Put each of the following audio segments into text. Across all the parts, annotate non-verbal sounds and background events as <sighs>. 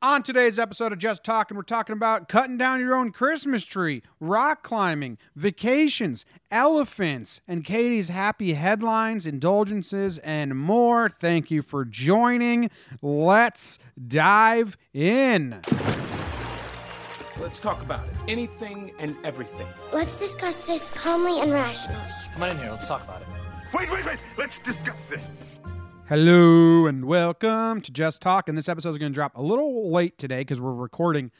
On today's episode of Just Talking, we're talking about cutting down your own Christmas tree, rock climbing, vacations, elephants, and Kaity's happy headlines, indulgences, and more. Thank you for joining. Let's dive in. Let's talk about it. Anything and everything. Let's discuss this calmly and rationally. Come on in here. Let's talk about it. Wait, wait, wait. Let's discuss this. Hello and welcome to Just Talk. And this episode is going to drop a little late today because we're recording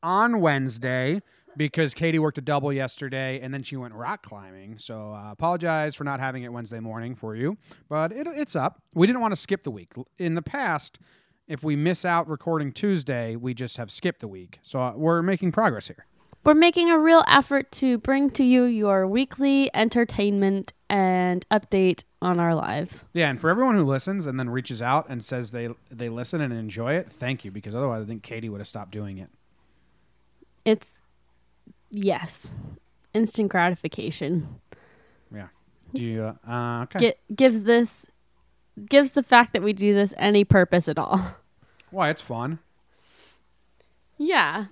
on Wednesday because Kaity worked a double yesterday and then she went rock climbing. So uh, apologize for not having it Wednesday morning for you, but it, it's up. We didn't want to skip the week. In the past, if we miss out recording Tuesday, we just have skipped the week. So uh, we're making progress here. We're making a real effort to bring to you your weekly entertainment and update on our lives. Yeah, and for everyone who listens and then reaches out and says they they listen and enjoy it, thank you because otherwise I think Kaity would have stopped doing it. It's yes, instant gratification. Yeah. Do you uh, uh okay. Gi- gives this gives the fact that we do this any purpose at all. Why it's fun. Yeah.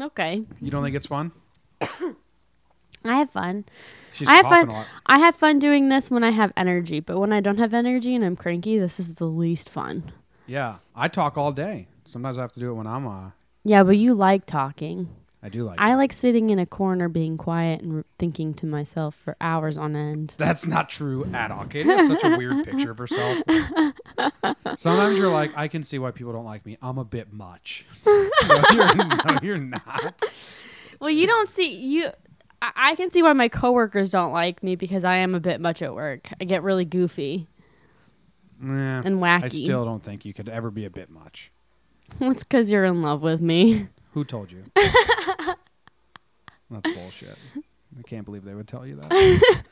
Okay. You don't think it's fun? <coughs> I have fun. She's I have coughing fun. a lot. I have fun doing this when I have energy, but when I don't have energy and I'm cranky, this is the least fun. Yeah, I talk all day. Sometimes I have to do it when I'm uh Yeah, but you like talking. I do like I it. like sitting in a corner being quiet and r- thinking to myself for hours on end. <laughs> That's not true at all. Kaity has such a weird picture of herself. <laughs> Sometimes you're like, I can see why people don't like me. I'm a bit much. <laughs> no, you're, no, you're not. Well, you don't see you. I, I can see why my coworkers don't like me because I am a bit much at work. I get really goofy. Yeah, And wacky. I still don't think you could ever be a bit much. It's because you're in love with me. Who told you? That's bullshit. I can't believe they would tell you that.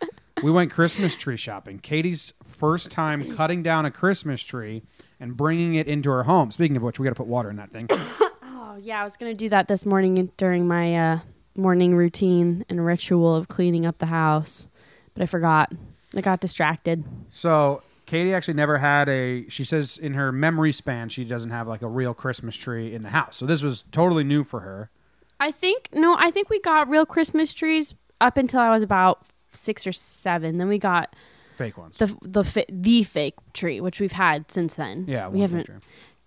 we went Christmas tree shopping. Kaity's first time cutting down a Christmas tree and bringing it into her home. Speaking of which, we got to put water in that thing. <coughs> Oh yeah, I was gonna do that this morning during my uh, morning routine and ritual of cleaning up the house, but I forgot. I got distracted. So Kaity actually never had a. She says in her memory span she doesn't have like a real Christmas tree in the house. So this was totally new for her. I think no, I think we got real Christmas trees up until I was about six or seven. Then we got Fake ones. the the the fake tree, which we've had since then. yeah, we haven't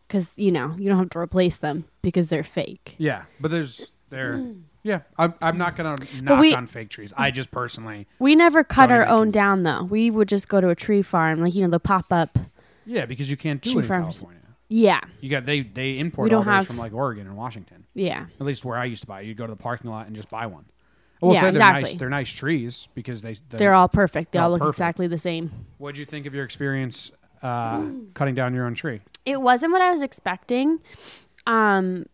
because you know you don't have to replace them because they're fake. Yeah, but there's there. <clears throat> Yeah, I'm, I'm not gonna knock we- on fake trees. I just personally. We never cut Don't our even own do- down though. We would just go to a tree farm, like you know the pop up. Yeah, because you can't do Tree it in farms. California. Yeah, You got they they import We don't all theirs have- from like Oregon and Washington. yeah. At least where I used to buy, you'd go to the parking lot and just buy one. I will Yeah, say they're nice. exactly. They're nice trees because they They're all perfect. They all all look perfect. exactly the same. What'd you think of your experience uh, cutting down your own tree? It wasn't what I was expecting, um,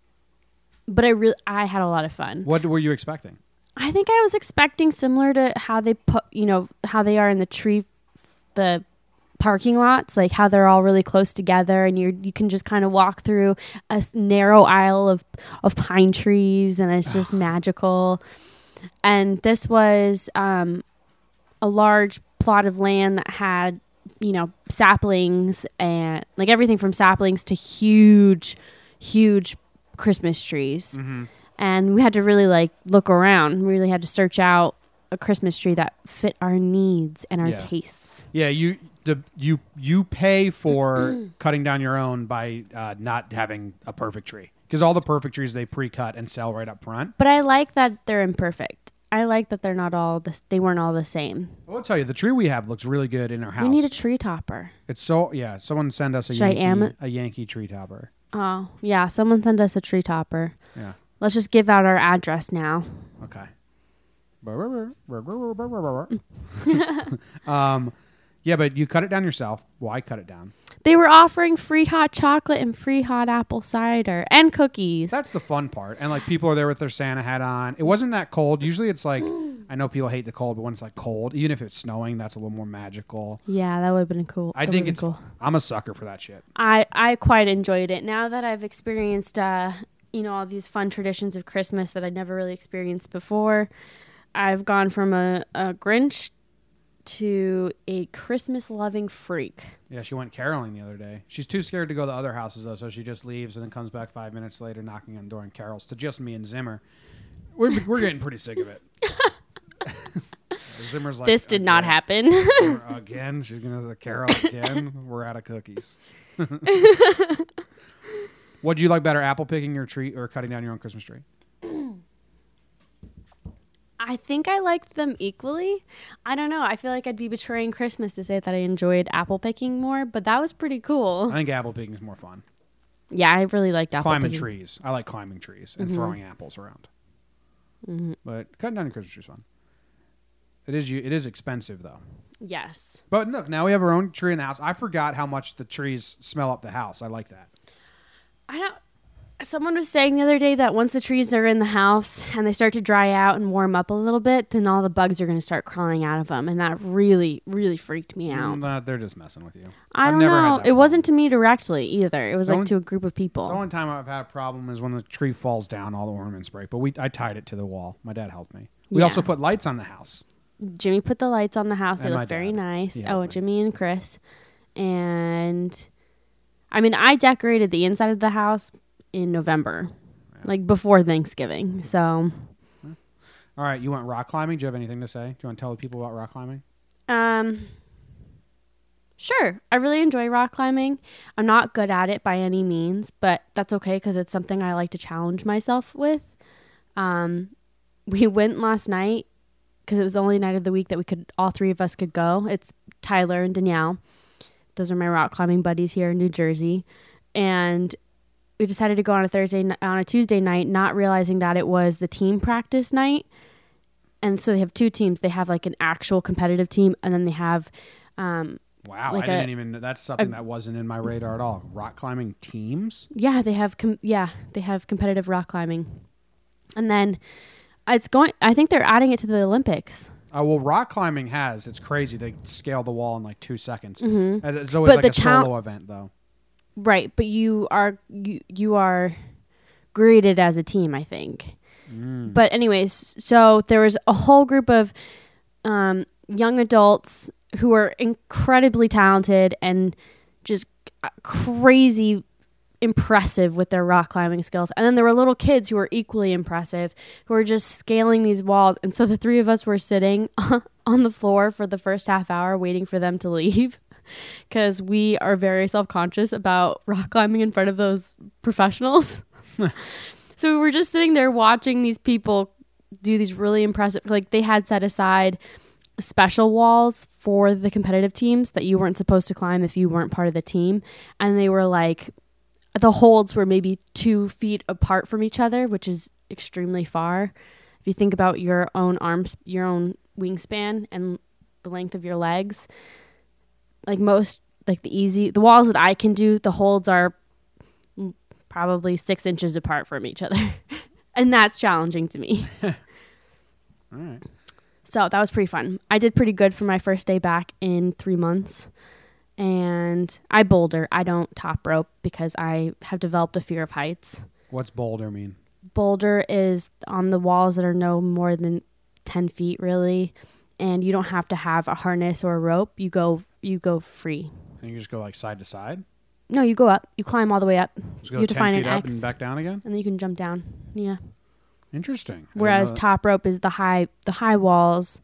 but I really I had a lot of fun. What were you expecting? I think I was expecting similar to how they put, you know, how they are in the tree, the parking lots, like how they're all really close together, and you you can just kind of walk through a narrow aisle of of pine trees, and it's just <sighs> magical. And this was um, a large plot of land that had, you know, saplings and like everything from saplings to huge, huge Christmas trees and we had to really like look around. We really had to search out a Christmas tree that fit our needs and our Yeah. tastes. Yeah, you the you you pay for <clears throat> cutting down your own by uh, not having a perfect tree because all the perfect trees they pre-cut and sell right up front. But I like that they're imperfect. I like that they're not all the they weren't all the same. I will tell you, the tree we have looks really good in our house. We need a tree topper. It's so yeah. Someone send us a Should I Yankee, am- a Yankee tree topper. Oh yeah, someone send us a tree topper. Yeah. Let's just give out our address now. Okay. um, Yeah, but you cut it down yourself. Why cut it down? They were offering free hot chocolate and free hot apple cider and cookies. That's the fun part. And like people are there with their Santa hat on. It wasn't that cold. Usually it's like <gasps> I know people hate the cold, but when it's like cold, even if it's snowing, that's a little more magical. yeah, that would have been cool. I That think it's cool. I'm a sucker for that shit. I I quite enjoyed it. Now that I've experienced, uh, you know, all these fun traditions of Christmas that I'd never really experienced before, I've gone from a, a Grinch to a Christmas loving freak. Yeah, she went caroling the other day. She's too scared to go to other houses though, so she just leaves and then comes back five minutes later, knocking on the door and carols to just me and Zimmer. We're we're getting pretty sick of it. <laughs> <laughs> Zimmer's like this did not happen. Zimmer <laughs> Again, she's gonna carol again. We're out of cookies. What do you like better, apple picking your tree or cutting down your own Christmas tree? I think I liked them equally. I don't know. I feel like I'd be betraying Christmas to say that I enjoyed apple picking more, but that was pretty cool. I think apple picking is more fun. Yeah, I really liked apple climbing picking. trees. I like climbing trees and mm-hmm. throwing apples around. Mm-hmm. But cutting down your Christmas tree is fun. It is you. It is expensive though. Yes. But look, now we have our own tree in the house. I forgot how much the trees smell up the house. I like that. I don't. Someone was saying the other day that once the trees are in the house and they start to dry out and warm up a little bit, then all the bugs are going to start crawling out of them, and that really, really freaked me out. Mm, uh, they're just messing with you. I I've don't never had know. It wasn't to me directly either. It was The like only- to a group of people. The only time I've had a problem is when the tree falls down, all the ornaments break. But we, I tied it to the wall. My dad helped me. We Yeah. also put lights on the house. Jimmy put the lights on the house. They And my look very nice. He oh. Jimmy and Chris. And I mean, I decorated the inside of the house in November, like before Thanksgiving. So, All right, you went rock climbing. Do you have anything to say? Do you want to tell the people about rock climbing? um, sure. I really enjoy rock climbing. I'm not good at it by any means, but that's okay because it's something I like to challenge myself with. Um, we <laughs> went last night because it was the only night of the week that we could, all three of us could go. It's Tyler and Danielle. Those are my rock climbing buddies here in New Jersey. And we decided to go on a Thursday, on a Tuesday night, not realizing that it was the team practice night. And so they have two teams. They have like an actual competitive team, and then they have, um, Wow, Like I a- didn't even. That's something that wasn't in my radar at all. Rock climbing teams. yeah, they have, com- yeah, they have competitive rock climbing. And then it's going, I think they're adding it to the Olympics. Oh well, rock climbing has. It's crazy. They scale the wall in like two seconds. And It's always But like a chal- solo event though. Right, but you are you you are graded as a team, I think. But anyways, so there was a whole group of um, young adults who were incredibly talented and just crazy impressive with their rock climbing skills. And then there were little kids who were equally impressive who were just scaling these walls. And so the three of us were sitting <laughs> on the floor for the first half hour waiting for them to leave <laughs> because we are very self-conscious about rock climbing in front of those professionals. <laughs> <laughs> so we were just sitting there watching these people do these really impressive like they had set aside special walls for the competitive teams that you weren't supposed to climb if you weren't part of the team and they were like the holds were maybe two feet apart from each other which is extremely far if you think about your own arms your own wingspan and the length of your legs like most like the easy the walls that i can do the holds are probably six inches apart from each other <laughs> and that's challenging to me <laughs> <laughs> All right. so that was pretty fun. I did pretty good for my first day back in three months. And I boulder. I don't top rope because I have developed a fear of heights. What's boulder mean? Boulder is on the walls that are no more than 10 feet, really. And you don't have to have a harness or a rope. You go you go free. And you just go like side to side. No, you go up. You climb all the way up. Just you go to ten find feet an up X, and back down again. and then you can jump down. Yeah. Interesting. I didn't Whereas that. top rope is the high the high walls,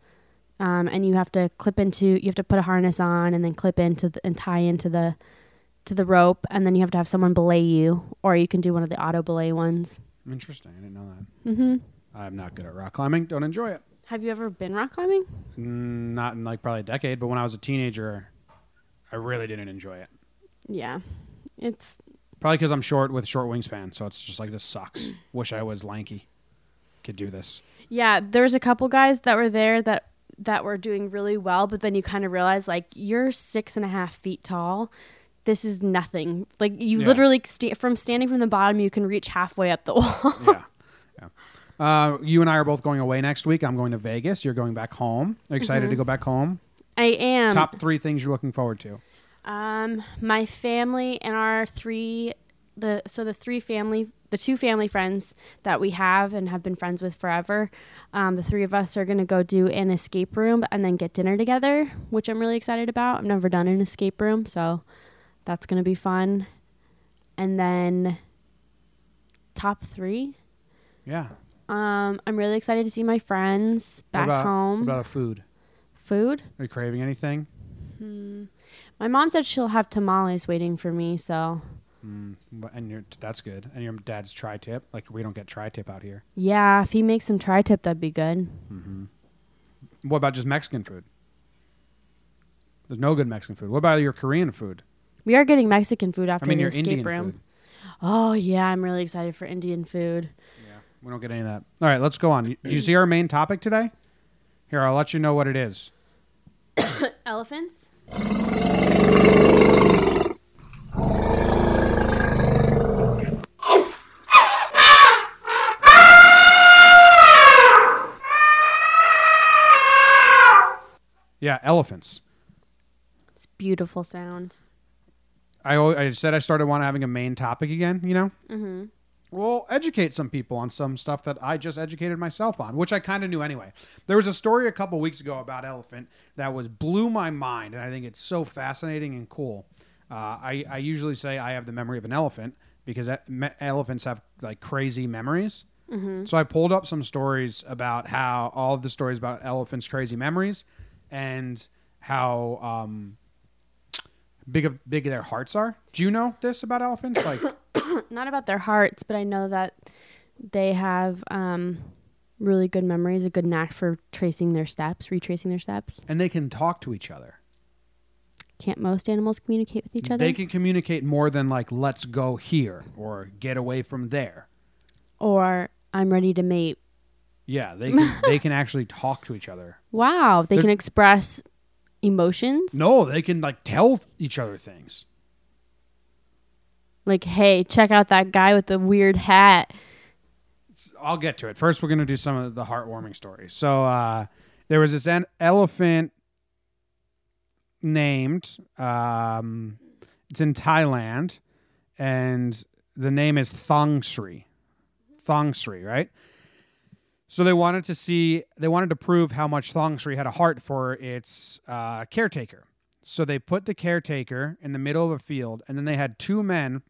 um, and you have to clip into you have to put a harness on and then clip into the, and tie into the to the rope, and then you have to have someone belay you, or you can do one of the auto belay ones. Interesting. I didn't know that. Mm-hmm. I'm not good at rock climbing. Don't enjoy it. Have you ever been rock climbing? Mm, Not in like probably a decade, but when I was a teenager, I really didn't enjoy it. Yeah, it's Probably because I'm short with short wingspan, so it's just like this sucks. <clears throat> Wish I was lanky, could do this. yeah. There was a couple guys that were there that that were doing really well, but then you kind of realize like you're six and a half feet tall. This is nothing. Like you Yeah. literally sta- from standing from the bottom, you can reach halfway up the <laughs> wall. yeah. yeah. Uh, you and I are both going away next week. I'm going to Vegas. You're going back home. Are you excited Mm-hmm. to go back home? I am. Top three things you're looking forward to. Um, my family and our three, the so the three family, the two family friends that we have and have been friends with forever. Um, the three of us are gonna go do an escape room and then get dinner together, which I'm really excited about. I've never done an escape room, so that's gonna be fun. And then top three. Yeah. Um, I'm really excited to see my friends What back about, home. What about food? Food. Are you craving anything? Hmm. My mom said she'll have tamales waiting for me, so hmm. But- And your that's good. And your dad's tri-tip. Like we don't get tri-tip out here. yeah, if he makes some tri-tip, that'd be good. Mm-hmm. What about just Mexican food? There's no good Mexican food. What about your Korean food? We are getting Mexican food I after mean, the your escape Indian room. food. Oh yeah, I'm really excited for Indian food. We don't get any of that. All right, let's go on. Do you see our main topic today? Here, I'll let you know what it is. <coughs> Elephants? Yeah, elephants. It's beautiful sound. I, al- I said I started wanting having a main topic again, you know? Mm-hmm. Well, educate some people on some stuff that I just educated myself on, which I kind of knew anyway. There was a story a couple weeks ago about elephant that was blew my mind, and I think it's so fascinating and cool. Uh, I, I usually say I have the memory of an elephant because elephants have like crazy memories. So I pulled up some stories about how all of the stories about elephants' crazy memories and how um, big of big their hearts are. Do you know this about elephants? Like, Not about their hearts, but I know that they have um, really good memories, a good knack for tracing their steps, retracing their steps. and they can talk to each other. Can't most animals communicate with each other? They can communicate more than like "let's go here" or "get away from there." or I'm ready to mate. Yeah, they can. they can <laughs> actually talk to each other. Wow, they They're- can express emotions. No, they can like tell each other things. Like, hey, check out that guy with the weird hat. I'll get to it. First, we're going to do some of the heartwarming stories. So, uh, there was this an elephant named, um, it's in Thailand, and the name is Thong Sri. Thong Sri, right? So they wanted to see, they wanted to prove how much Thong Sri had a heart for its uh, caretaker. So they put the caretaker in the middle of a field, and then they had two men.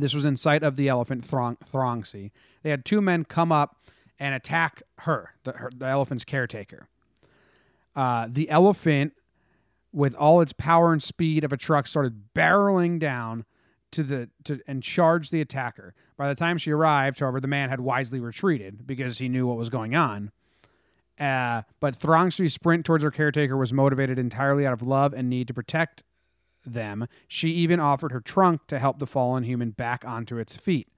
This was in sight of the elephant Throng, Throngsi. They had two men come up and attack her, the, her, the elephant's caretaker. Uh, the elephant, with all its power and speed of a truck, started barreling down to the to and charged the attacker. By the time she arrived, however, the man had wisely retreated because he knew what was going on. Uh, but Throngstri's sprint towards her caretaker was motivated entirely out of love and need to protect them. She even offered her trunk to help the fallen human back onto its feet.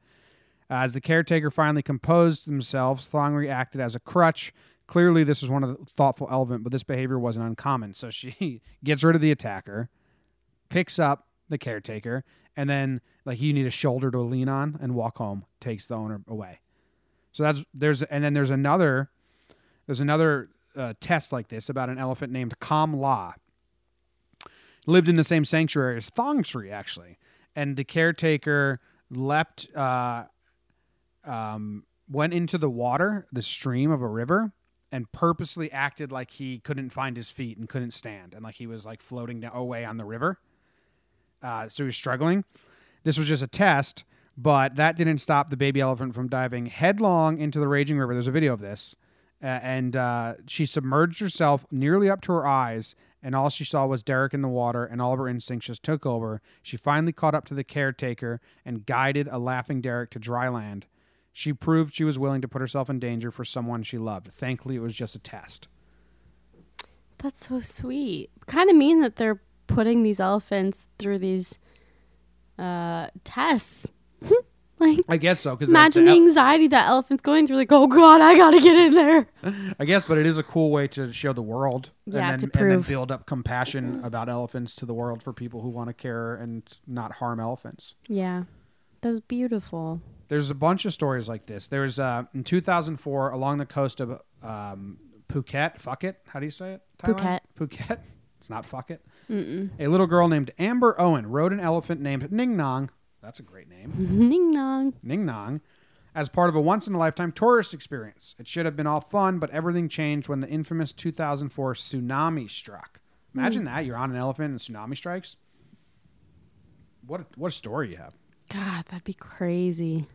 As the caretaker finally composed themselves, Thongri acted as a crutch. Clearly, this was one of the thoughtful elephant, but this behavior wasn't uncommon. So she <laughs> gets rid of the attacker, picks up the caretaker, and then like you need a shoulder to lean on and walk home. Takes the owner away. So that's there's and then there's another there's another uh, test like this about an elephant named Kham La. Lived in the same sanctuary as Thong Tree actually, and the caretaker leapt uh, um, went into the water, the stream of a river, and purposely acted like he couldn't find his feet and couldn't stand, and like he was like floating down, away on the river. Uh, so he was struggling. This was just a test, but that didn't stop the baby elephant from diving headlong into the raging river. There's a video of this. Uh, and uh, she submerged herself nearly up to her eyes, and all she saw was Derek in the water, and all of her instincts just took over. She finally caught up to the caretaker and guided a laughing Derek to dry land. She proved she was willing to put herself in danger for someone she loved. Thankfully, it was just a test. That's so sweet. Kind of mean that they're putting these elephants through these uh, tests. Like, I guess so. Because imagine the anxiety that elephant's going through. Like, oh god, I gotta get in there. <laughs> I guess, but it is a cool way to show the world. Yeah, and to then, and then build up compassion about elephants to the world for people who want to care and not harm elephants. Yeah, that was beautiful. There's a bunch of stories like this. There's uh, in 2004 along the coast of um, Phuket. Fuck it. How do you say it? Thailand? Phuket. <laughs> It's not fuck it. Mm-mm. A little girl named Amber Owen rode an elephant named Ning Nong. That's a great name. Ning nong. Ning Nong, as part of a once in a lifetime tourist experience. It should have been all fun, but everything changed when the infamous 2004 tsunami struck. Imagine that you're on an elephant and tsunami strikes. What a, what a story you have. God, that'd be crazy.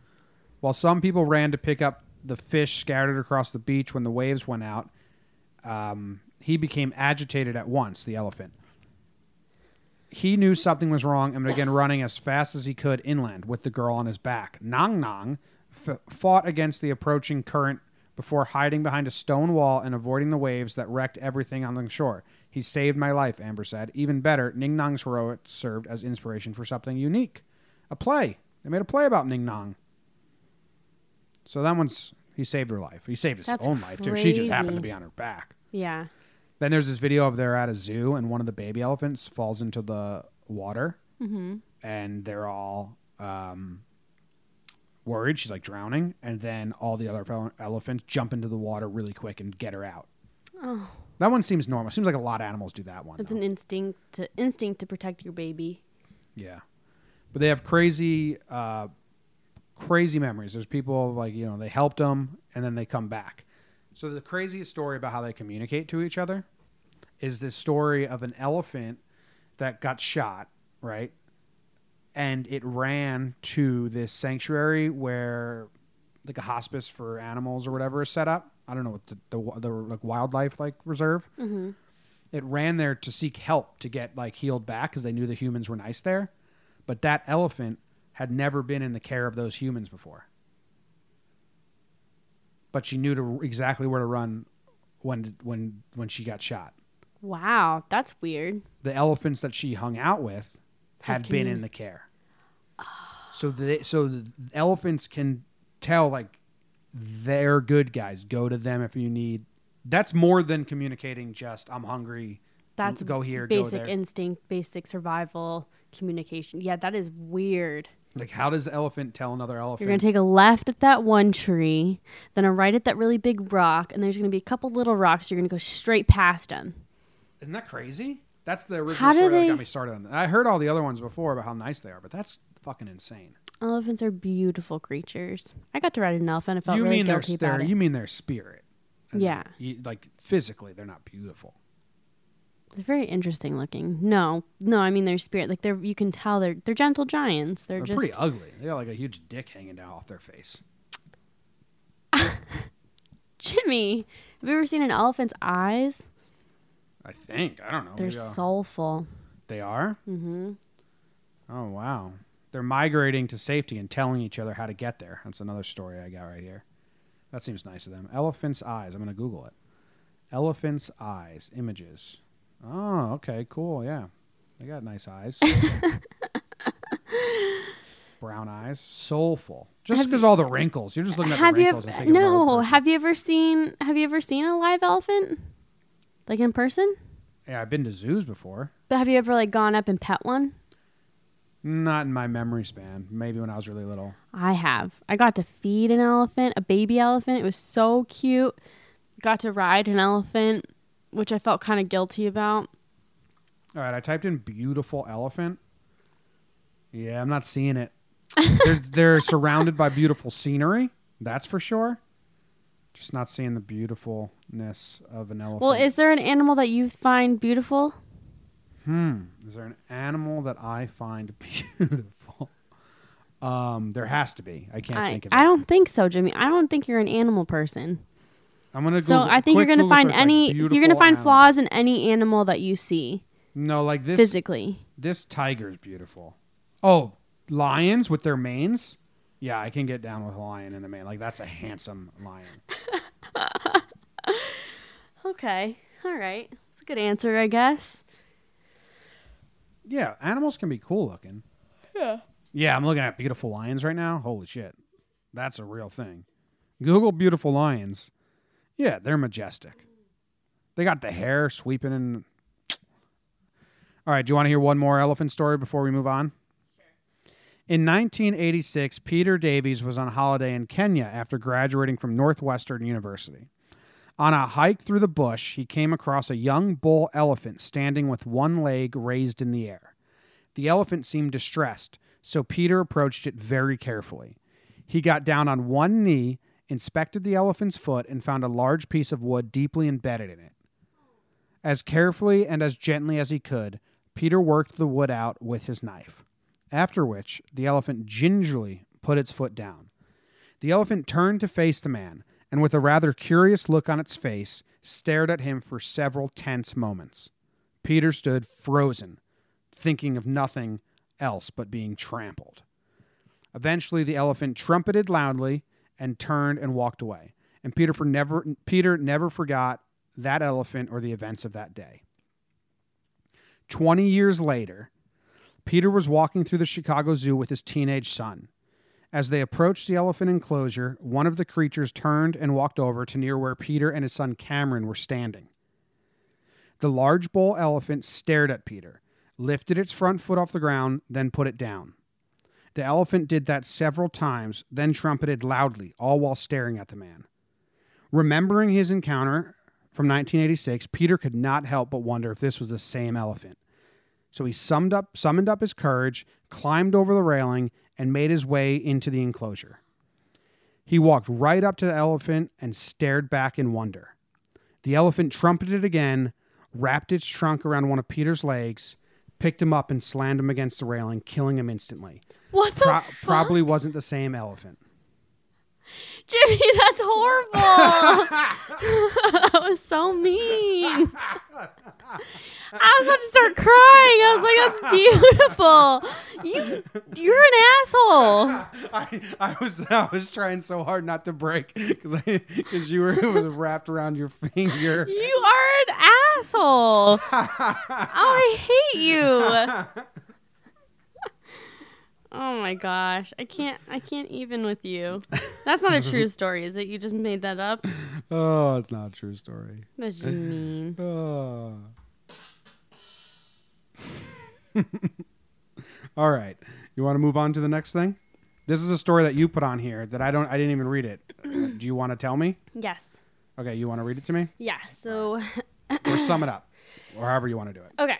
While some people ran to pick up the fish scattered across the beach when the waves went out, um, he became agitated at once, the elephant. He knew something was wrong and began running as fast as he could inland with the girl on his back. Nong Nong f- fought against the approaching current before hiding behind a stone wall and avoiding the waves that wrecked everything on the shore. He saved my life, Amber said. Even better, Ning Nong's heroics served as inspiration for something unique a play. They made a play about Ning Nong. So that one's he saved her life. He saved his That's own life too. She just happened to be on her back. Yeah. Then there's this video of they're at a zoo and one of the baby elephants falls into the water Mm-hmm. and they're all um, worried. She's like drowning, and then all the other ele- elephants jump into the water really quick and get her out. Oh, That one seems normal. Seems like a lot of animals do that one. it's though. an instinct to instinct to protect your baby. Yeah, but they have crazy, uh, crazy memories. There's people like you know they helped them and then they come back. So the craziest story about how they communicate to each other is this story of an elephant that got shot, right? And it ran to this sanctuary where like a hospice for animals or whatever is set up. I don't know what the the, the like wildlife like reserve. Mm-hmm. It ran there to seek help to get like healed back because they knew the humans were nice there. But that elephant had never been in the care of those humans before. But she knew to exactly where to run when when when she got shot. Wow, that's weird. The elephants that she hung out with had been in the care. So the so the elephants can tell like they're good guys. Go to them if you need. That's more than communicating. Just I'm hungry. That's go here. go basic there. instinct, basic survival communication. Yeah, that is weird. Like, how does the elephant tell another elephant? You're gonna take a left at that one tree, then a right at that really big rock, and there's gonna be a couple little rocks. You're gonna go straight past them. Isn't that crazy? That's the original How story that got me started on that. I heard all the other ones before about how nice they are, but that's fucking insane. Elephants are beautiful creatures. I got to ride an elephant. I felt you really mean their, guilty about their it. you mean their spirit? Yeah. you- like physically, they're not beautiful. They're very interesting looking. No, no, I mean their spirit. Like they're, you can tell they're they're gentle giants. They're, They're just pretty ugly. They got like a huge dick hanging down off their face. <laughs> Jimmy. Have you ever seen an elephant's eyes? I think I don't know. They're soulful. They are. Mm-hmm. Oh wow. They're migrating to safety and telling each other how to get there. That's another story I got right here. That seems nice of them. Elephant's eyes. I'm gonna Google it. Elephant's eyes images. Oh, okay, cool. Yeah, they got nice eyes. <laughs> Brown eyes, soulful. Just because all the wrinkles, you're just looking at Have the you wrinkles ever? and thinking of an No. person. Have you ever seen? Have you ever seen a live elephant, like in person? Yeah, I've been to zoos before. But have you ever like gone up and pet one? Not in my memory span. Maybe when I was really little. I have. I got to feed an elephant, a baby elephant. It was so cute. Got to ride an elephant, which I felt kind of guilty about. All right, I typed in beautiful elephant. Yeah, I'm not seeing it. <laughs> they're, they're surrounded by beautiful scenery. That's for sure. Just not seeing the beautifulness of an elephant. Well, is there an animal that you find beautiful? hmm. Is there an animal that I find <laughs> beautiful? Um, there has to be. I can't I, think of I it. don't think so, Jimmy. I don't think you're an animal person. I'm gonna. So Google, I think you're gonna Google find search, like, any. you're gonna find animal. flaws in any animal that you see No, like this. physically. This tiger's beautiful. Oh, lions with their manes. Yeah, I can get down with a lion and a mane. Like that's a handsome lion. <laughs> Okay. All right. That's a good answer, I guess. Yeah, animals can be cool looking. Yeah. Yeah, I'm looking at beautiful lions right now. Holy shit. That's a real thing. Google beautiful lions. Yeah, they're majestic. They got the hair sweeping in. <tsk> All right, do you want to hear one more elephant story before we move on? In 1986, Peter Davies was on holiday in Kenya after graduating from Northwestern University. On a hike through the bush, he came across a young bull elephant standing with one leg raised in the air. The elephant seemed distressed, so Peter approached it very carefully. He got down on one knee, inspected the elephant's foot, and found a large piece of wood deeply embedded in it. As carefully and as gently as he could, Peter worked the wood out with his knife. After which, the elephant gingerly put its foot down. The elephant turned to face the man, and with a rather curious look on its face, stared at him for several tense moments. Peter stood frozen, thinking of nothing else but being trampled. Eventually, the elephant trumpeted loudly and turned and walked away. And Peter, for never, Peter never forgot that elephant or the events of that day. Twenty years later, Peter was walking through the Chicago Zoo with his teenage son. As they approached the elephant enclosure, one of the creatures turned and walked over to near where Peter and his son Cameron were standing. The large bull elephant stared at Peter, lifted its front foot off the ground, then put it down. The elephant did that several times, then trumpeted loudly, all while staring at the man. Remembering his encounter from 1986, Peter could not help but wonder if this was the same elephant. So he summed up, summoned up his courage, climbed over the railing, and made his way into the enclosure. He walked right up to the elephant and stared back in wonder. The elephant trumpeted again, wrapped its trunk around one of Peter's legs, picked him up, and slammed him against the railing, killing him instantly. What the Pro- fuck? probably wasn't the same elephant. Jimmy, that's horrible. <laughs> <laughs> that was so mean. <laughs> I was about to start crying. I was like, "That's beautiful." You, you're an asshole. I, I was I was trying so hard not to break because because you were it was wrapped around your finger. You are an asshole. <laughs> Oh, I hate you. Oh my gosh, I can't. I can't even with you. That's not a true <laughs> story, is it? You just made that up. Oh, it's not a true story. That's mean. Oh. <laughs> All right. You want to move on to the next thing? This is a story that you put on here that I don't I didn't even read it. Do you want to tell me? Yes. Okay, you want to read it to me? Yeah. So Or sum it up. Or however you want to do it. Okay.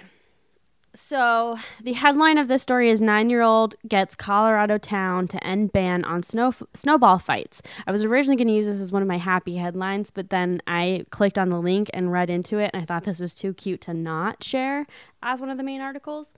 So the headline of this story is nine-year-old gets Colorado town to end ban on snow snowball fights. I was originally going to use this as one of my happy headlines, but then I clicked on the link and read into it, and I thought this was too cute to not share as one of the main articles.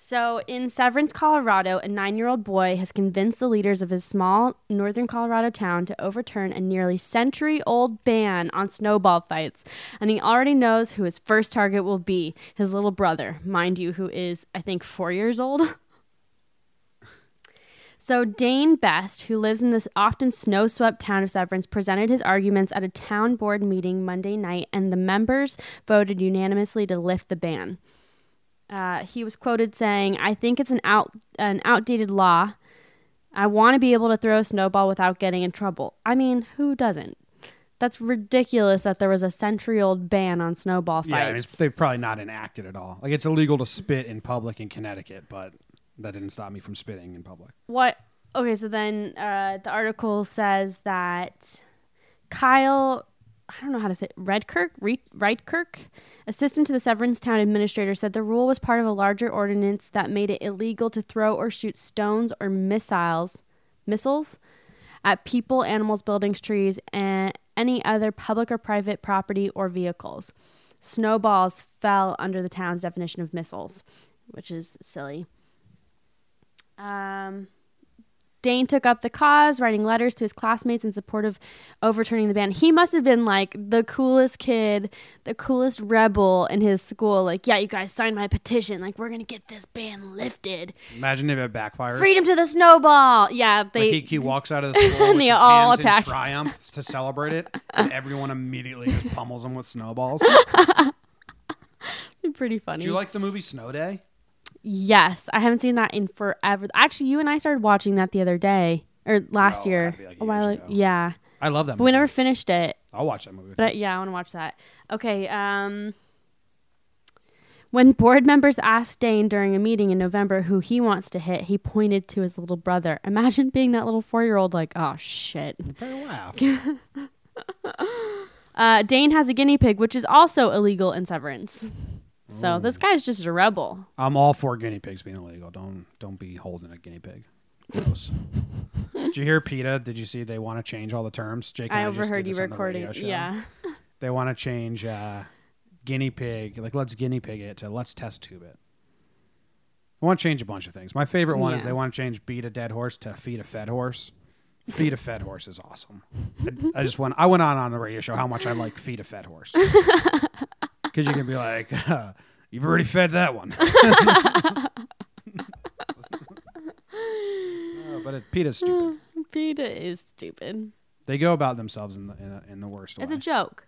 So, in Severance, Colorado, a nine year old boy has convinced the leaders of his small northern Colorado town to overturn a nearly century old ban on snowball fights. And he already knows who his first target will be his little brother, mind you, who is, I think, four years old. <laughs> So, Dane Best, who lives in this often snow swept town of Severance, presented his arguments at a town board meeting Monday night, and the members voted unanimously to lift the ban. Uh, he was quoted saying, "I think it's an out an outdated law. I want to be able to throw a snowball without getting in trouble. I mean, who doesn't? That's ridiculous that there was a century old ban on snowball fights. Yeah, I mean, they've probably not enacted at all. Like it's illegal to spit in public in Connecticut, but that didn't stop me from spitting in public. what? Okay, so then uh, the article says that Kyle, I don't know how to say it, Redkirk, Re- Reitkirk, assistant to the Severance Town administrator, said the rule was part of a larger ordinance that made it illegal to throw or shoot stones or missiles, missiles, at people, animals, buildings, trees, and any other public or private property or vehicles. Snowballs fell under the town's definition of missiles, which is silly. Um, Dane took up the cause, writing letters to his classmates in support of overturning the ban. He must have been like the coolest kid, the coolest rebel in his school. Like, yeah, you guys signed my petition. Like, we're gonna get this ban lifted. Imagine if it backfires. Freedom to the snowball. Yeah, they. Like he, he <laughs> walks out of the school <laughs> And they all attack. triumph to celebrate it, <laughs> and everyone immediately just pummels him with snowballs. pretty funny. Do you like the movie Snow Day? Yes, I haven't seen that in forever. Actually, you and I started watching that the other day or last Oh, year. like a while ago. ago. Yeah, I love that. but we never finished it. I'll watch that movie. But you. yeah, I want to watch that. Okay. Um, when board members asked Dane during a meeting in November who he wants to hit, he pointed to his little brother. Imagine being that little four-year-old, like, oh shit. Better laugh. <laughs> Uh, Dane has a guinea pig, which is also illegal in Severance. So this guy's just a rebel. I'm all for guinea pigs being illegal. Don't don't be holding a guinea pig. Gross. did you hear PETA? Did you see they want to change all the terms? Jake I I, overheard you the recording. show. Yeah. <laughs> They want to change uh, guinea pig, like let's guinea pig it to let's test tube it. I want to change a bunch of things. My favorite one is they want to change beat a dead horse to feed a fed horse. Feed a fed horse is awesome. I, I just went. I went on on the radio show how much I like feed a fed horse <laughs> because you can be like, <laughs> you've already fed that one. <laughs> <laughs> Uh, but it, PETA's stupid. <sighs> PETA is stupid. They go about themselves in the in, a, in the worst way. It's way. a joke.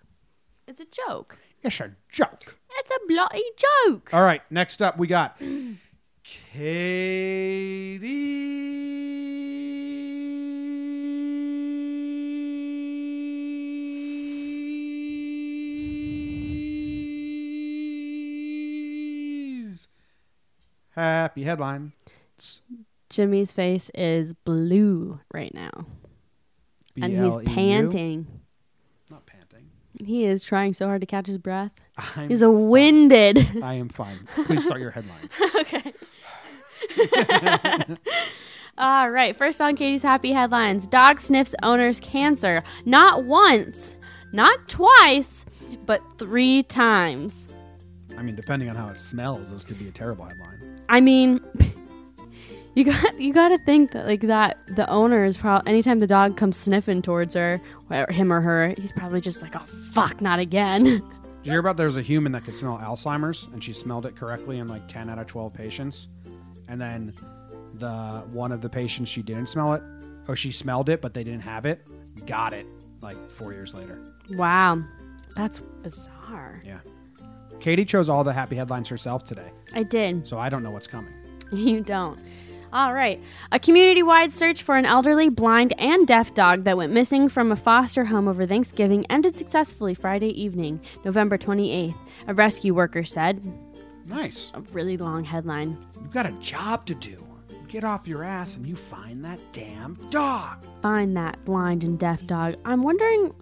It's a joke. it's a joke. It's a bloody joke. All right, next up we got <clears throat> Kaity's happy headline. Jimmy's face is blue right now. And he's panting. Not panting. He is trying so hard to catch his breath. I'm, He's a winded. I am fine. Please start your headlines. <laughs> okay. <laughs> All right. First on Kaity's happy headlines Dog sniffs owner's cancer. Not once, not twice, but three times. I mean, depending on how it smells, this could be a terrible headline. I mean, <laughs> you got you got to think that like that the owner is probably anytime the dog comes sniffing towards her, or him or her, he's probably just like, oh fuck, not again. <laughs> Did you hear about there's a human that could smell Alzheimer's and she smelled it correctly in like 10 out of 12 patients? And then the one of the patients she didn't smell it or she smelled it but they didn't have it, got it like 4 years later. wow, that's bizarre. Yeah. Kaity chose all the happy headlines herself today, I did. so I don't know what's coming. <laughs> You don't. All right. A community wide search for an elderly, blind, and deaf dog that went missing from a foster home over Thanksgiving ended successfully Friday evening, November 28th, a rescue worker said. Nice. A really long headline. You've got a job to do. Get off your ass and you find that damn dog. Find that blind and deaf dog. I'm wondering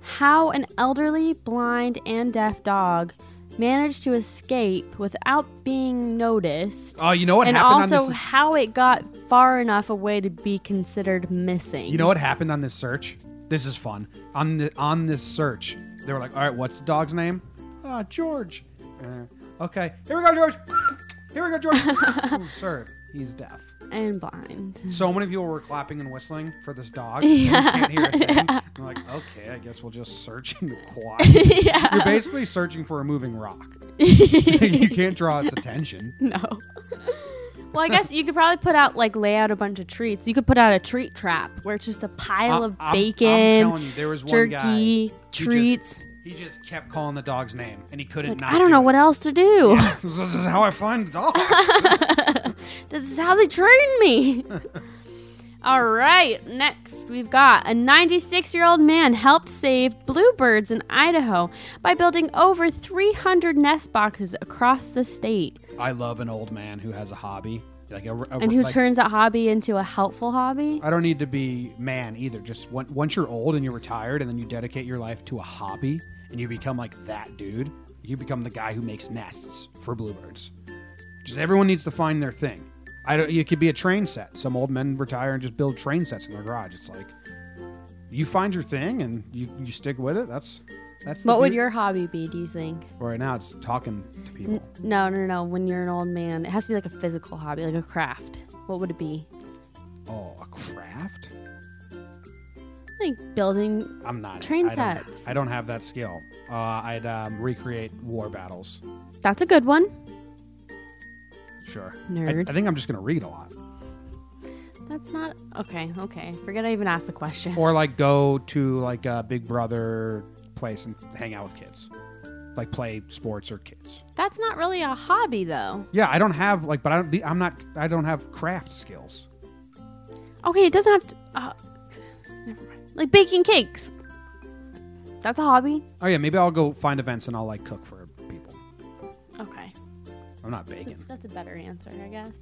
how an elderly, blind, and deaf dog managed to escape without being noticed. Oh, you know what and happened also on this? And also, how it got far enough away to be considered missing. You know what happened on this search? This is fun. On the on this search, they were like, "All right, what's the dog's name?" Ah, George. Uh, okay, here we go, George. Here we go, George. <laughs> oh, sir, he's deaf. And blind. So many people were clapping and whistling for this dog. you can't hear a thing. <laughs> I'm like, okay, I guess we'll just search in the <laughs> quiet. You're basically searching for a moving rock. <laughs> you can't draw its attention. No. Well, I guess you could probably put out like lay out a bunch of treats. You could put out a treat trap where it's just a pile I- of I'm- I'm bacon, telling you, there was one jerky, guy, he just- treats. He just kept calling the dog's name, and he couldn't Like, not. I don't do know it. what else to do. this is how I find dogs. This is how they train me. <laughs> All right, next we've got a 96 year old man helped save bluebirds in Idaho by building over 300 nest boxes across the state. I love an old man who has a hobby, like a, a- And who like, turns that hobby into a helpful hobby? I don't need to be man either. Just once you're old and you're retired, and then you dedicate your life to a hobby, and you become like that dude. You become the guy who makes nests for bluebirds. Just everyone needs to find their thing. I don't. You could be a train set. Some old men retire and just build train sets in their garage. It's like you find your thing and you, you stick with it. That's that's. the What would your hobby be, do you think? Right now? It's talking to people. N- no, no, no. When you're an old man, it has to be like a physical hobby, like a craft. What would it be? Oh, a craft. Like building. I'm not Train I don't- sets. I don't have that skill. Uh, I'd um, recreate war battles. That's a good one. Sure. Nerd. I, I think I'm just gonna read a lot, That's not okay. Okay, forget I even asked the question. or like go to like a Big Brother place and hang out with kids. like play sports or kids. That's not really a hobby, though. Yeah, I don't have like, but I don't. I'm not. I don't have craft skills. Okay, it doesn't have to. Uh, never mind. Like baking cakes. That's a hobby. Oh yeah, maybe I'll go find events and I'll like cook for. I'm not baking. That's a better answer, I guess.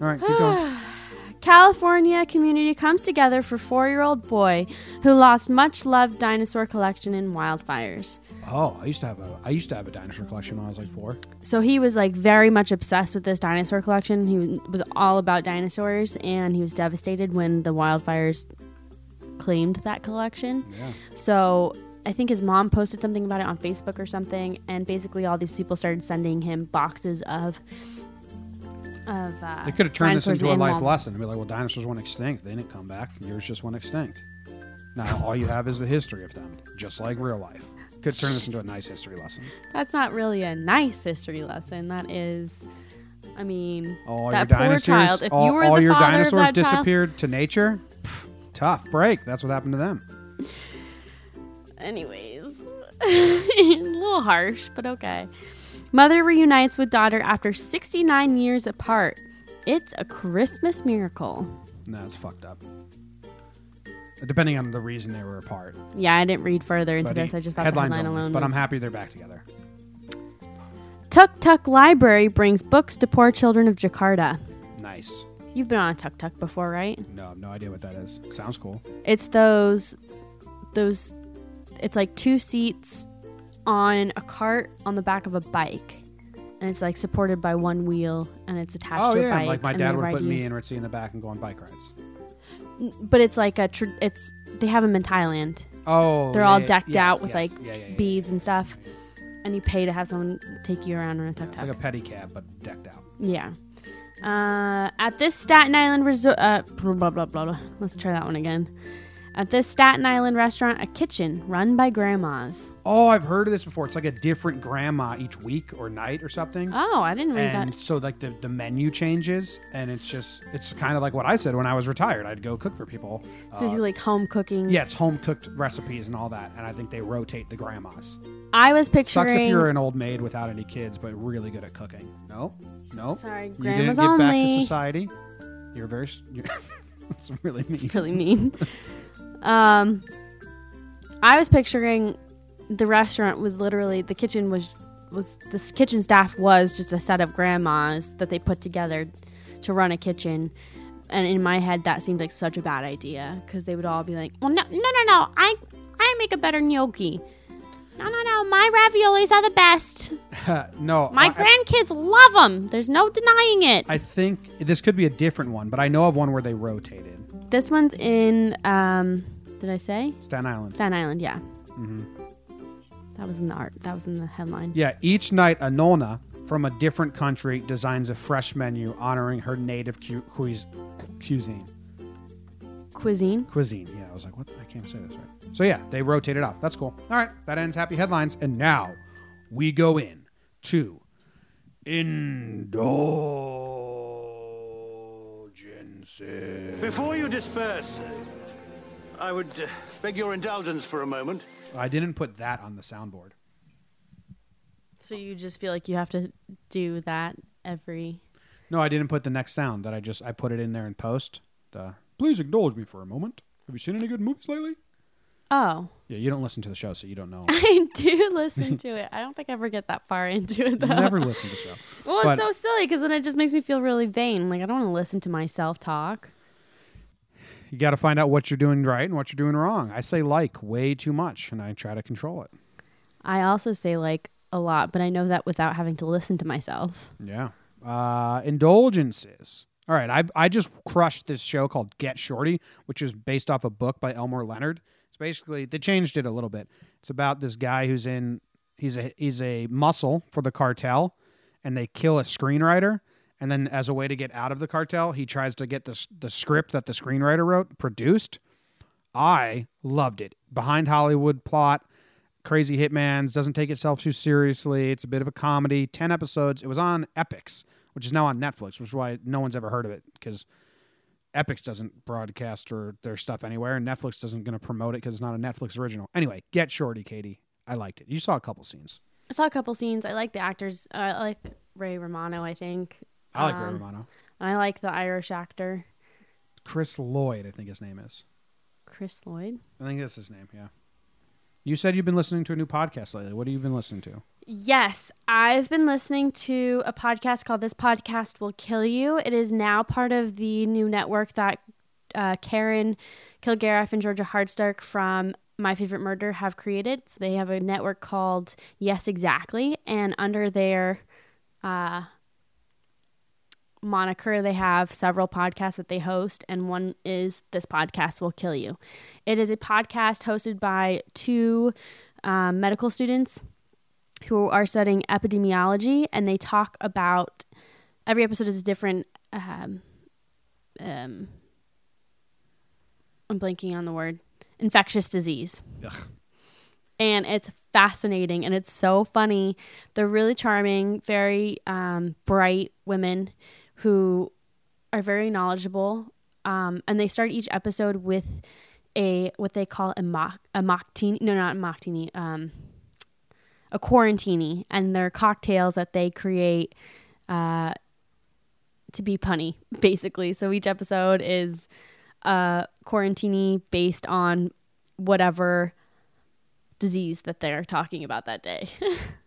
All right, keep going. <sighs> California community comes together for four-year-old boy who lost much loved dinosaur collection in wildfires. Oh, I used to have a. I used to have a dinosaur collection when I was like four. So he was like very much obsessed with this dinosaur collection. He was all about dinosaurs, and he was devastated when the wildfires claimed that collection. Yeah. So I think his mom posted something about it on Facebook or something, and basically all these people started sending him boxes of. Of, uh, They could have turned this into a life lesson and be like, well, dinosaurs went extinct. They didn't come back. Yours just went extinct. Now all you have is the history of them, just like real life. Could turn this into a nice history lesson. That's not really a nice history lesson. That is, I mean, All that your poor child. If all, you were all the your father dinosaurs of that child, disappeared to nature. Pff, tough break. That's what happened to them. Anyways, <laughs> a little harsh, but okay. Mother reunites with daughter after 69 years apart. It's a Christmas miracle. No, it's fucked up. Depending on the reason they were apart. Yeah, I didn't read further into But this. he- I just thought headlines the headline only, alone. But I'm happy they're back together. Tuk Tuk Library brings books to poor children of Jakarta. Nice. You've been on a tuk tuk before, right? No, I have no idea what that is. Sounds cool. It's those, those. It's like two seats on a cart on the back of a bike, and it's like supported by one wheel, and it's attached Oh to a yeah, bike. like my dad would put you. me and Ritzy in the back and go on bike rides. but it's like a. Tr- it's they have them in Thailand. Oh, They're all yeah, decked yes, out with yes. like Yeah, beads and stuff, and you pay to have someone take you around on a tuk It's tuk. like a pedicab, but decked out. Yeah. Uh, at this Staten Island resort, uh, blah, blah, blah, blah. Let's try that one again. At this Staten Island restaurant, a kitchen run by grandmas. Oh, I've heard of this before. It's like a different grandma each week or night or something. Oh, I didn't read that. and that. so like the, the menu changes and it's just it's kind of like what i said when i was retired i'd go cook for people It's Uh, basically like home cooking. yeah it's home cooked recipes and all that and i think they rotate the grandmas I was picturing. sucks if you're an old maid without any kids but really good at cooking no no Sorry, you didn't grandmas get back to only. society you're very you're, <laughs> that's really mean really mean. <laughs> um, I was picturing the restaurant was literally the kitchen was was this kitchen staff was just a set of grandmas that they put together to run a kitchen. And in my head, that seemed like such a bad idea because they would all be like, "Well, no, no, no, no! I, I make a better gnocchi. No, no, no! My raviolis are the best. <laughs> no My I- grandkids love them. There's no denying it. I think this could be a different one but i know of one where they rotated this one's in, um, did I say staten island Staten Island, yeah. Mm-hmm. That was in the art. That was in the headline. Yeah, each night a nonna from a different country designs a fresh menu honoring her native cu- cuis- cuisine. Cuisine. Cuisine. Yeah, I was like, what? I can't say this right. So yeah, they rotate it out. That's cool. All right, that ends happy headlines, and now we go in to indulgences. Before you disperse, I would uh, beg your indulgence for a moment. I didn't put that on the soundboard. So you just feel like you have to do that every. No, I didn't put the next sound. That I just I put it in there in post. The, Please indulge me for a moment. Have you seen any good movies lately? Oh, Yeah, you don't listen to the show, so you don't know. <laughs> I do listen to it. I don't think I ever get that far <laughs> into it though. Never listen to the show. Well, But- it's so silly because then it just makes me feel really vain. Like I don't want to listen to myself talk. You got to find out what you're doing right and what you're doing wrong. I say like way too much, and I try to control it. I also say like a lot, but I know that without having to listen to myself. Yeah. Uh, indulgences. All right, I I just crushed this show called Get Shorty, which is based off a book by Elmore Leonard. It's basically they changed it a little bit. It's about this guy who's in he's a he's a muscle for the cartel, and they kill a screenwriter. And then, as a way to get out of the cartel, he tries to get the the script that the screenwriter wrote produced. I loved it. Behind Hollywood plot, crazy hitmans doesn't take itself too seriously. It's a bit of a comedy. Ten episodes. It was on Epix, which is now on Netflix, which is why no one's ever heard of it because Epix doesn't broadcast or their stuff anywhere, and Netflix isn't going to promote it because it's not a Netflix original. Anyway, get Shorty, Kaity. I liked it. You saw a couple scenes. I saw a couple scenes. I like the actors. Uh, I like Ray Romano. I think. I like Ray Um, Romano. And I like the Irish actor Chris Lloyd, I think his name is. Chris Lloyd. I think that's his name. Yeah. You said you've been listening to a new podcast lately. What have you been listening to? Yes, I've been listening to a podcast called This Podcast Will Kill You. It is now part of the new network that uh, Karen Kilgariff and Georgia Hardstark from My Favorite Murder have created. So they have a network called Yes Exactly, and under their uh, moniker, they have several podcasts that they host, and one is This Podcast Will Kill You. It is a podcast hosted by two um, medical students who are studying epidemiology, and they talk about every episode is a different. Um, um, I'm blanking on the word infectious disease. Ugh. And it's fascinating and it's so funny. They're really charming, very um, bright women who are very knowledgeable. Um, and they start each episode with a what they call a mock a mocktini. No, not a mocktini. Um, a quarantini, and they're cocktails that they create uh, to be punny, <laughs> basically. So each episode is a quarantini based on whatever disease that they're talking about that day. <laughs>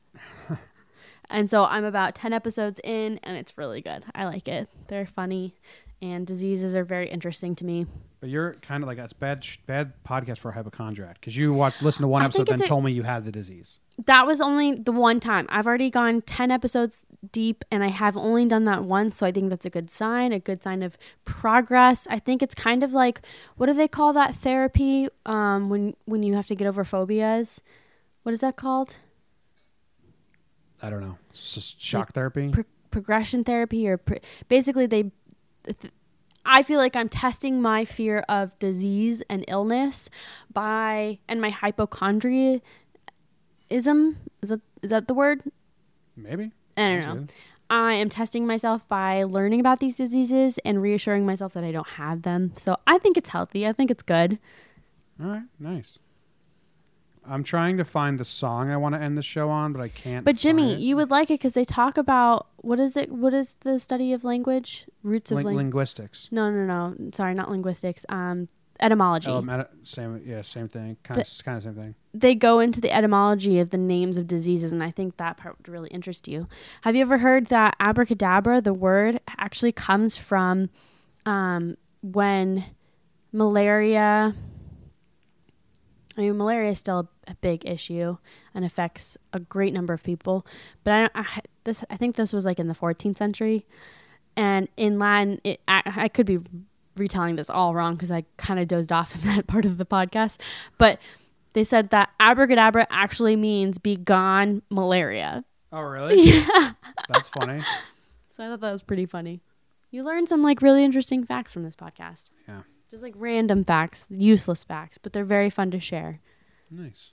and so I'm about 10 episodes in, and it's really good. I like it. They're funny, and diseases are very interesting to me. But you're kind of like that's bad, sh- bad podcast for a hypochondriac because you watched, listened to one I episode, then a- told me you had the disease. That was only the one time. I've already gone 10 episodes deep and I have only done that once. So I think that's a good sign, a good sign of progress. I think it's kind of like, what do they call that therapy um, when, when you have to get over phobias? What is that called? I don't know. S- shock therapy. Pro- progression therapy or pr- basically they th- I feel like I'm testing my fear of disease and illness by and my hypochondriaism is that is that the word? Maybe. I don't know. I am testing myself by learning about these diseases and reassuring myself that I don't have them. So I think it's healthy. I think it's good. All right. Nice. I'm trying to find the song I want to end the show on, but I can't. But Jimmy, you would like it because they talk about what is it? What is the study of language? Roots of language. linguistics. no, no, no. Sorry, not linguistics. Um, etymology. Oh, meta- same. Yeah, same thing. Kind of, kind of same thing. they go into the etymology of the names of diseases, and I think that part would really interest you. Have you ever heard that abracadabra, the word, actually comes from um, when malaria? I mean, malaria is still a, a big issue and affects a great number of people. But I, don't- I this I think this was like in the 14th century, and in Latin, it, I, I could be retelling this all wrong because I kind of dozed off <laughs> in that part of the podcast, but they said that abracadabra actually means be gone malaria. Oh, really? <laughs> Yeah. That's funny. So I thought that was pretty funny. You learned some like really interesting facts from this podcast. Yeah. Just like random facts, useless facts, but they're very fun to share. Nice.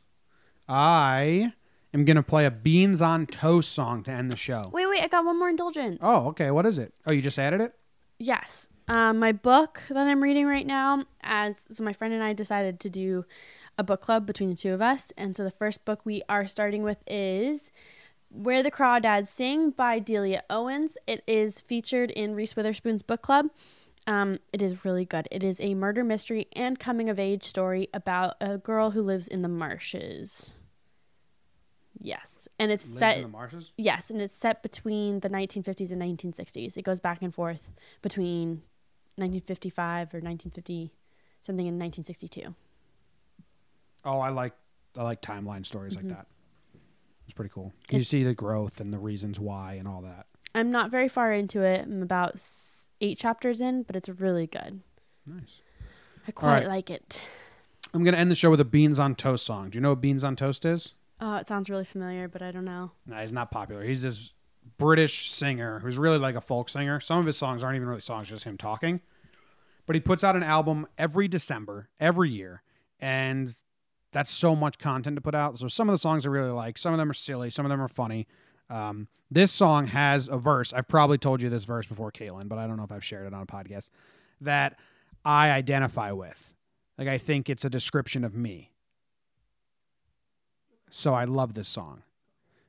I am gonna play a beans on toast song to end the show. Wait, wait, I got one more indulgence. Oh, okay. What is it? Oh, you just added it. Yes. Um, my book that I'm reading right now, as so my friend and I decided to do a book club between the two of us, and so the first book we are starting with is "Where the Crawdads Sing" by Delia Owens. It is featured in Reese Witherspoon's book club. Um, it is really good. It is a murder mystery and coming of age story about a girl who lives in the marshes. Yes, and it's Lives set in the marshes. Yes, and it's set between the 1950s and 1960s. It goes back and forth between 1955 or 1950 something in 1962. Oh, I like I like timeline stories Mm-hmm. like that. It's pretty cool. You It's- see the growth and the reasons why and all that. I'm not very far into it. I'm about 8 chapters in, but it's really good. Nice. I quite right. like it. I'm gonna end the show with a beans on toast song. Do you know what beans on toast is? Oh, it sounds really familiar, but I don't know. Nah, he's not popular. He's this British singer who's really like a folk singer. Some of his songs aren't even really songs, just him talking. But he puts out an album every December, every year, and that's so much content to put out. So some of the songs I really like. Some of them are silly. Some of them are funny. Um, this song has a verse. I've probably told you this verse before, Caitlin, but I don't know if I've shared it on a podcast that I identify with. Like I think it's a description of me. so I love this song.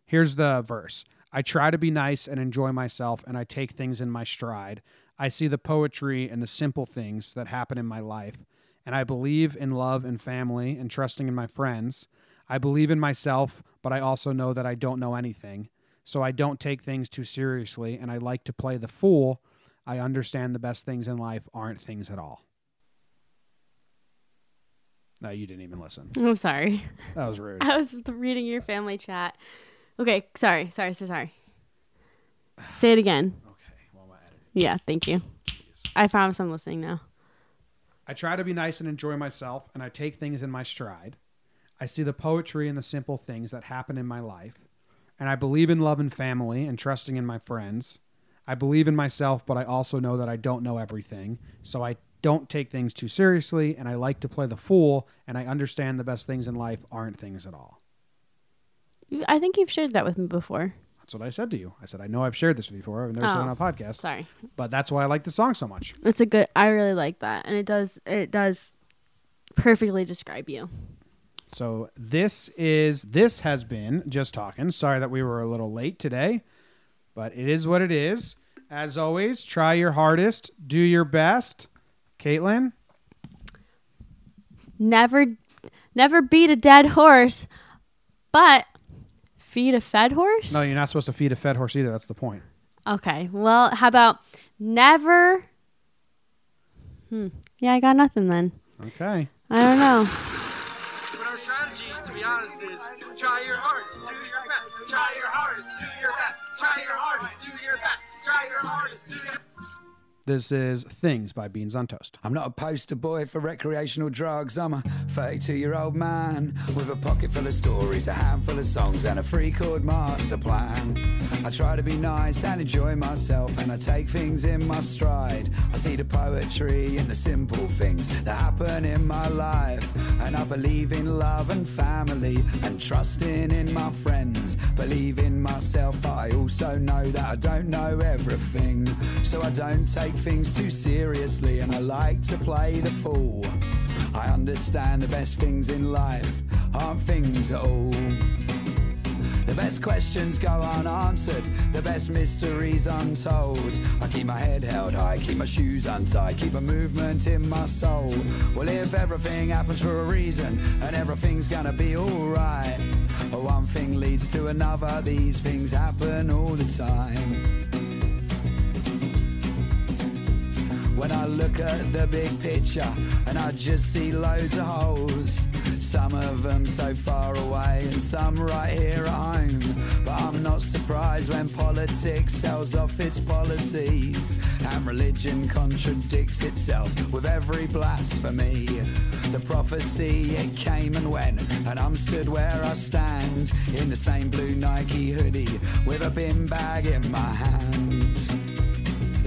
Here's the verse I try to be nice and enjoy myself, and I take things in my stride. I see the poetry and the simple things that happen in my life, and I believe in love and family and trusting in my friends. I believe in myself, but I also know that I don't know anything. So I don't take things too seriously, and I like to play the fool. I understand the best things in life aren't things at all. No, you didn't even listen. I'm sorry. That was rude. <laughs> I was reading your family chat. Okay, sorry, sorry, so sorry. Say it again. Okay, well, I'm editing. Yeah, thank you. I promise I'm listening now. I try to be nice and enjoy myself, and I take things in my stride. I see the poetry in the simple things that happen in my life, and I believe in love and family and trusting in my friends. I believe in myself, but I also know that I don't know everything, so I don't take things too seriously, and I like to play the fool, and I understand the best things in life aren't things at all. I think you've shared that with me before. That's what I said to you. I said, I know I've shared this with you before. I've never said it on a Oh, podcast, Sorry. but that's why I like the song so much. It's a good I really like that. And it does it does perfectly describe you. So this is this has been just talking. Sorry that we were a little late today, but it is what it is. As always, try your hardest, do your best. Caitlin, Never never beat a dead horse, but feed a fed horse? no, you're not supposed to feed a fed horse either. That's the point. Okay. Well, how about never Hmm. Yeah, I got nothing then. Okay. I don't know. Try your hardest, do your best. Try your hardest, do your best. Try your hardest, do your best. Try your hardest, do your This is Things by Beans on Toast. I'm not a poster boy for recreational drugs. I'm a 32 year old man with a pocket full of stories, a handful of songs, and a free chord master plan. I try to be nice and enjoy myself, and I take things in my stride. I see the poetry in the simple things that happen in my life. And I believe in love and family and trusting in my friends. Believe in myself, but I also know that I don't know everything. So I don't take things too seriously, and I like to play the fool. I understand the best things in life aren't things at all. The best questions go unanswered, the best mysteries untold. I keep my head held high, keep my shoes untied, keep a movement in my soul. Well, if everything happens for a reason and everything's gonna be alright, one thing leads to another, these things happen all the time. When I look at the big picture and I just see loads of holes. Some of them so far away and some right here at home. But I'm not surprised when politics sells off its policies and religion contradicts itself with every blasphemy. The prophecy, it came and went, and I'm stood where I stand in the same blue Nike hoodie with a bin bag in my hand.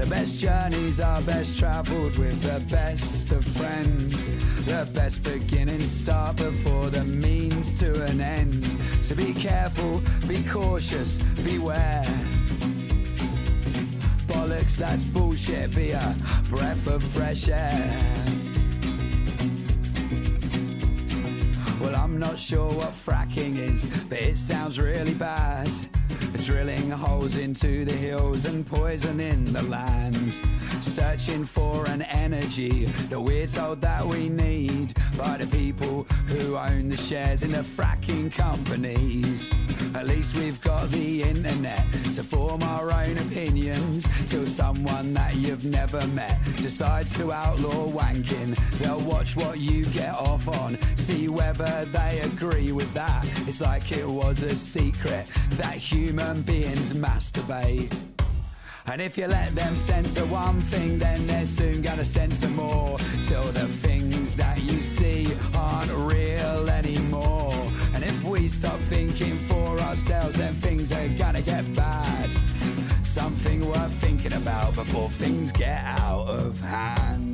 The best journeys are best travelled with the best of friends. The best beginnings start before the means to an end. So be careful, be cautious, beware. Bollocks, that's bullshit, be a breath of fresh air. Well, I'm not sure what fracking is, but it sounds really bad. Drilling holes into the hills and poisoning the land. Searching for an energy that we're told that we need by the people who own the shares in the fracking companies. At least we've got the internet to form our own opinions till someone that you've never met decides to outlaw wanking. They'll watch what you get off on, see whether they agree with that. It's like it was a secret that human beings masturbate. And if you let them censor one thing, then they're soon gonna censor more. Till the things that you see aren't real stop thinking for ourselves, then things are gonna get bad. Something worth thinking about before things get out of hand.